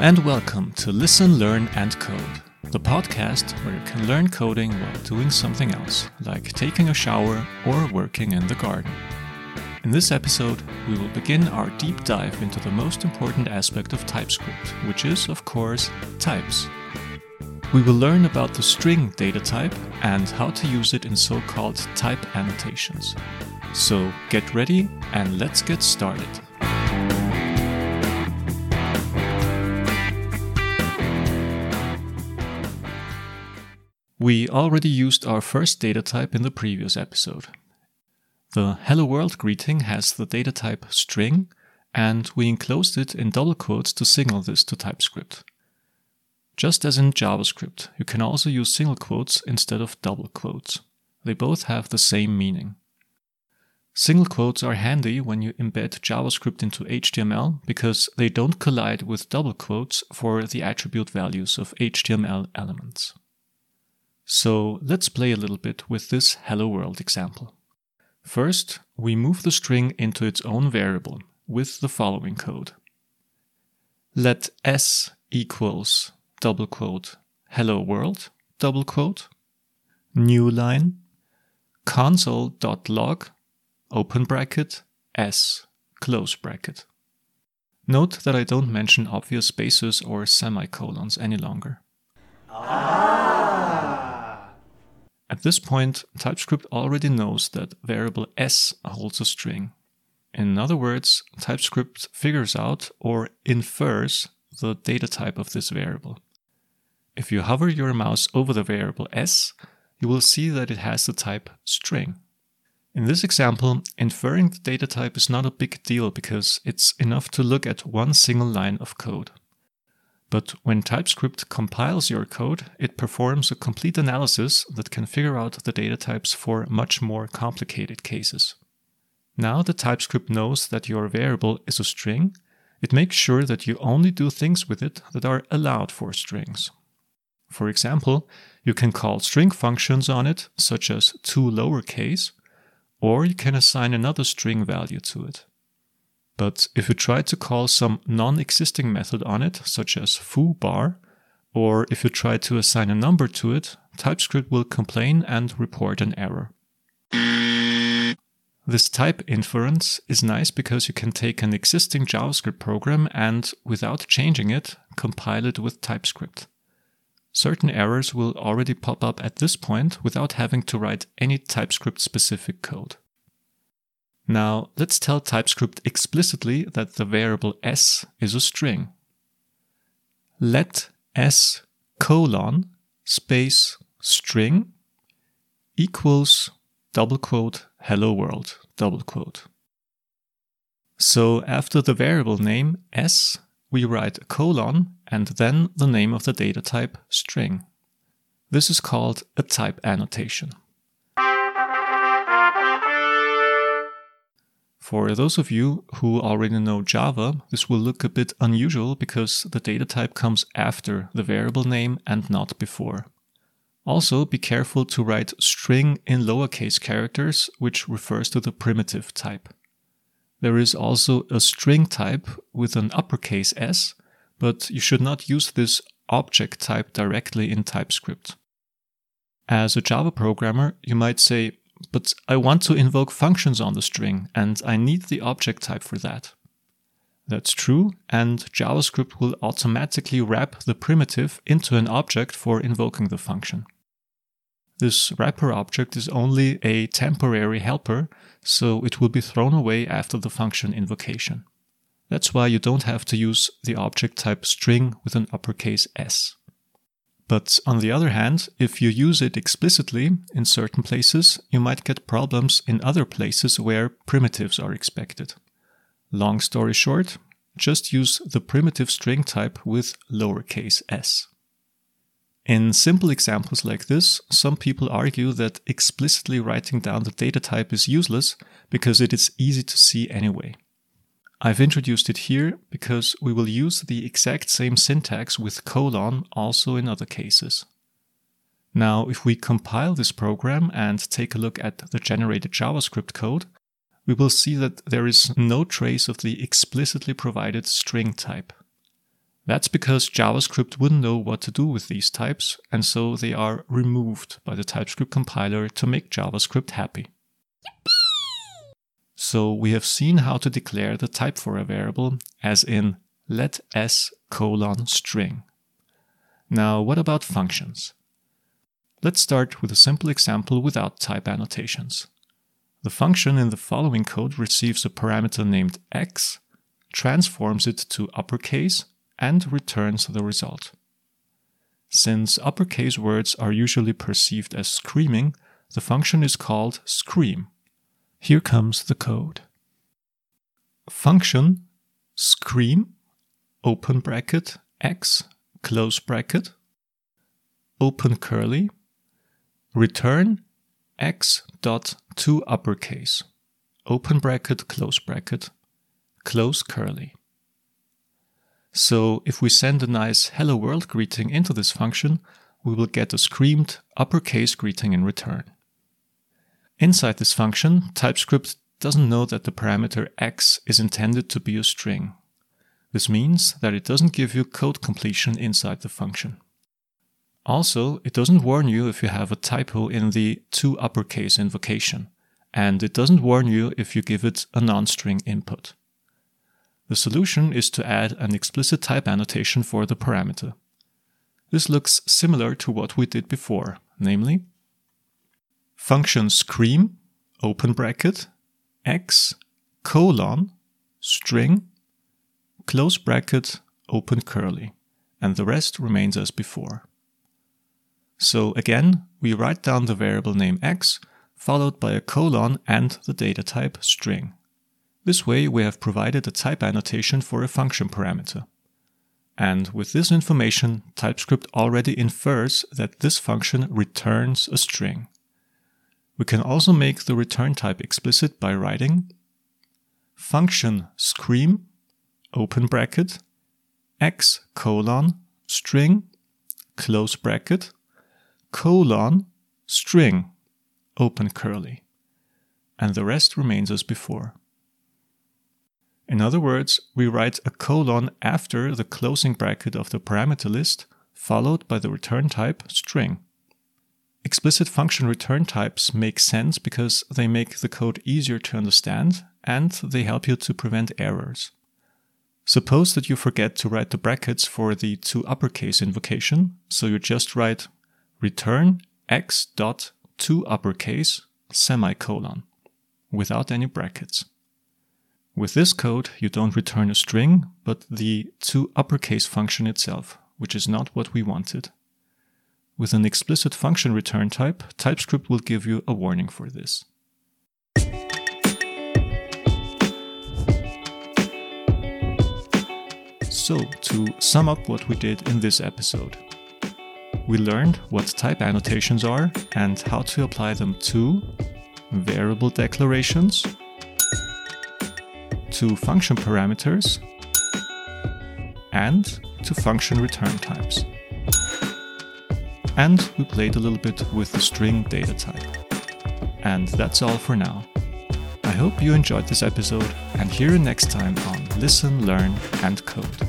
And welcome to Listen, Learn and Code, the podcast where you can learn coding while doing something else, like taking a shower or working in the garden. In this episode, we will begin our deep dive into the most important aspect of TypeScript, which is, of course, types. We will learn about the string data type and how to use it in so called type annotations. So get ready and let's get started. We already used our first data type in the previous episode. The Hello World greeting has the data type string, and we enclosed it in double quotes to signal this to TypeScript. Just as in JavaScript, you can also use single quotes instead of double quotes. They both have the same meaning. Single quotes are handy when you embed JavaScript into HTML because they don't collide with double quotes for the attribute values of HTML elements. So let's play a little bit with this Hello World example. First, we move the string into its own variable with the following code. Let s equals double quote hello world double quote new line console.log open bracket s close bracket. Note that I don't mention obvious spaces or semicolons any longer. Ah. At this point, TypeScript already knows that variable s holds a string. In other words, TypeScript figures out or infers the data type of this variable. If you hover your mouse over the variable s, you will see that it has the type string. In this example, inferring the data type is not a big deal because it's enough to look at one single line of code. But when TypeScript compiles your code, it performs a complete analysis that can figure out the data types for much more complicated cases. Now the TypeScript knows that your variable is a string, it makes sure that you only do things with it that are allowed for strings. For example, you can call string functions on it, such as toLowerCase, or you can assign another string value to it. But if you try to call some non-existing method on it, such as foobar, or if you try to assign a number to it, TypeScript will complain and report an error. This type inference is nice because you can take an existing JavaScript program and, without changing it, compile it with TypeScript. Certain errors will already pop up at this point without having to write any TypeScript specific code. Now, let's tell TypeScript explicitly that the variable s is a string. Let s colon space string equals double quote hello world double quote. So after the variable name s, we write a colon and then the name of the data type string. This is called a type annotation. For those of you who already know Java, this will look a bit unusual because the data type comes after the variable name and not before. Also, be careful to write string in lowercase characters, which refers to the primitive type. There is also a string type with an uppercase s, but you should not use this object type directly in TypeScript. As a Java programmer, you might say, but I want to invoke functions on the string, and I need the object type for that. That's true, and JavaScript will automatically wrap the primitive into an object for invoking the function. This wrapper object is only a temporary helper, so it will be thrown away after the function invocation. That's why you don't have to use the object type string with an uppercase s. But on the other hand, if you use it explicitly in certain places, you might get problems in other places where primitives are expected. Long story short, just use the primitive string type with lowercase s. In simple examples like this, some people argue that explicitly writing down the data type is useless because it is easy to see anyway. I've introduced it here because we will use the exact same syntax with colon also in other cases. Now, if we compile this program and take a look at the generated JavaScript code, we will see that there is no trace of the explicitly provided string type. That's because JavaScript wouldn't know what to do with these types, and so they are removed by the TypeScript compiler to make JavaScript happy. So we have seen how to declare the type for a variable, as in let s colon string. Now, what about functions? Let's start with a simple example without type annotations. The function in the following code receives a parameter named x, transforms it to uppercase, and returns the result. Since uppercase words are usually perceived as screaming, the function is called scream. Here comes the code. Function scream open bracket x close bracket open curly return x dot to uppercase open bracket close bracket close curly so if we send a nice hello world greeting into this function we will get a screamed uppercase greeting in return inside this function typescript doesn't know that the parameter x is intended to be a string this means that it doesn't give you code completion inside the function. Also, it doesn't warn you if you have a typo in the to uppercase invocation, and it doesn't warn you if you give it a non-string input. The solution is to add an explicit type annotation for the parameter. This looks similar to what we did before, namely function scream open bracket x colon string close bracket, open curly, and the rest remains as before. So again, we write down the variable name x, followed by a colon and the data type string. This way we have provided a type annotation for a function parameter. And with this information, TypeScript already infers that this function returns a string. We can also make the return type explicit by writing function scream open bracket, x colon string, close bracket, colon string, open curly, and the rest remains as before. In other words, we write a colon after the closing bracket of the parameter list, followed by the return type string. Explicit function return types make sense because they make the code easier to understand and they help you to prevent errors. Suppose that you forget to write the brackets for the to uppercase invocation, so you just write return x dot to uppercase semicolon without any brackets. With this code, you don't return a string, but the to uppercase function itself, which is not what we wanted. With an explicit function return type, TypeScript will give you a warning for this. So, to sum up what we did in this episode, we learned what type annotations are and how to apply them to variable declarations, to function parameters, and to function return types. And we played a little bit with the string data type. And that's all for now. I hope you enjoyed this episode and hear you next time on Listen, Learn, and Code.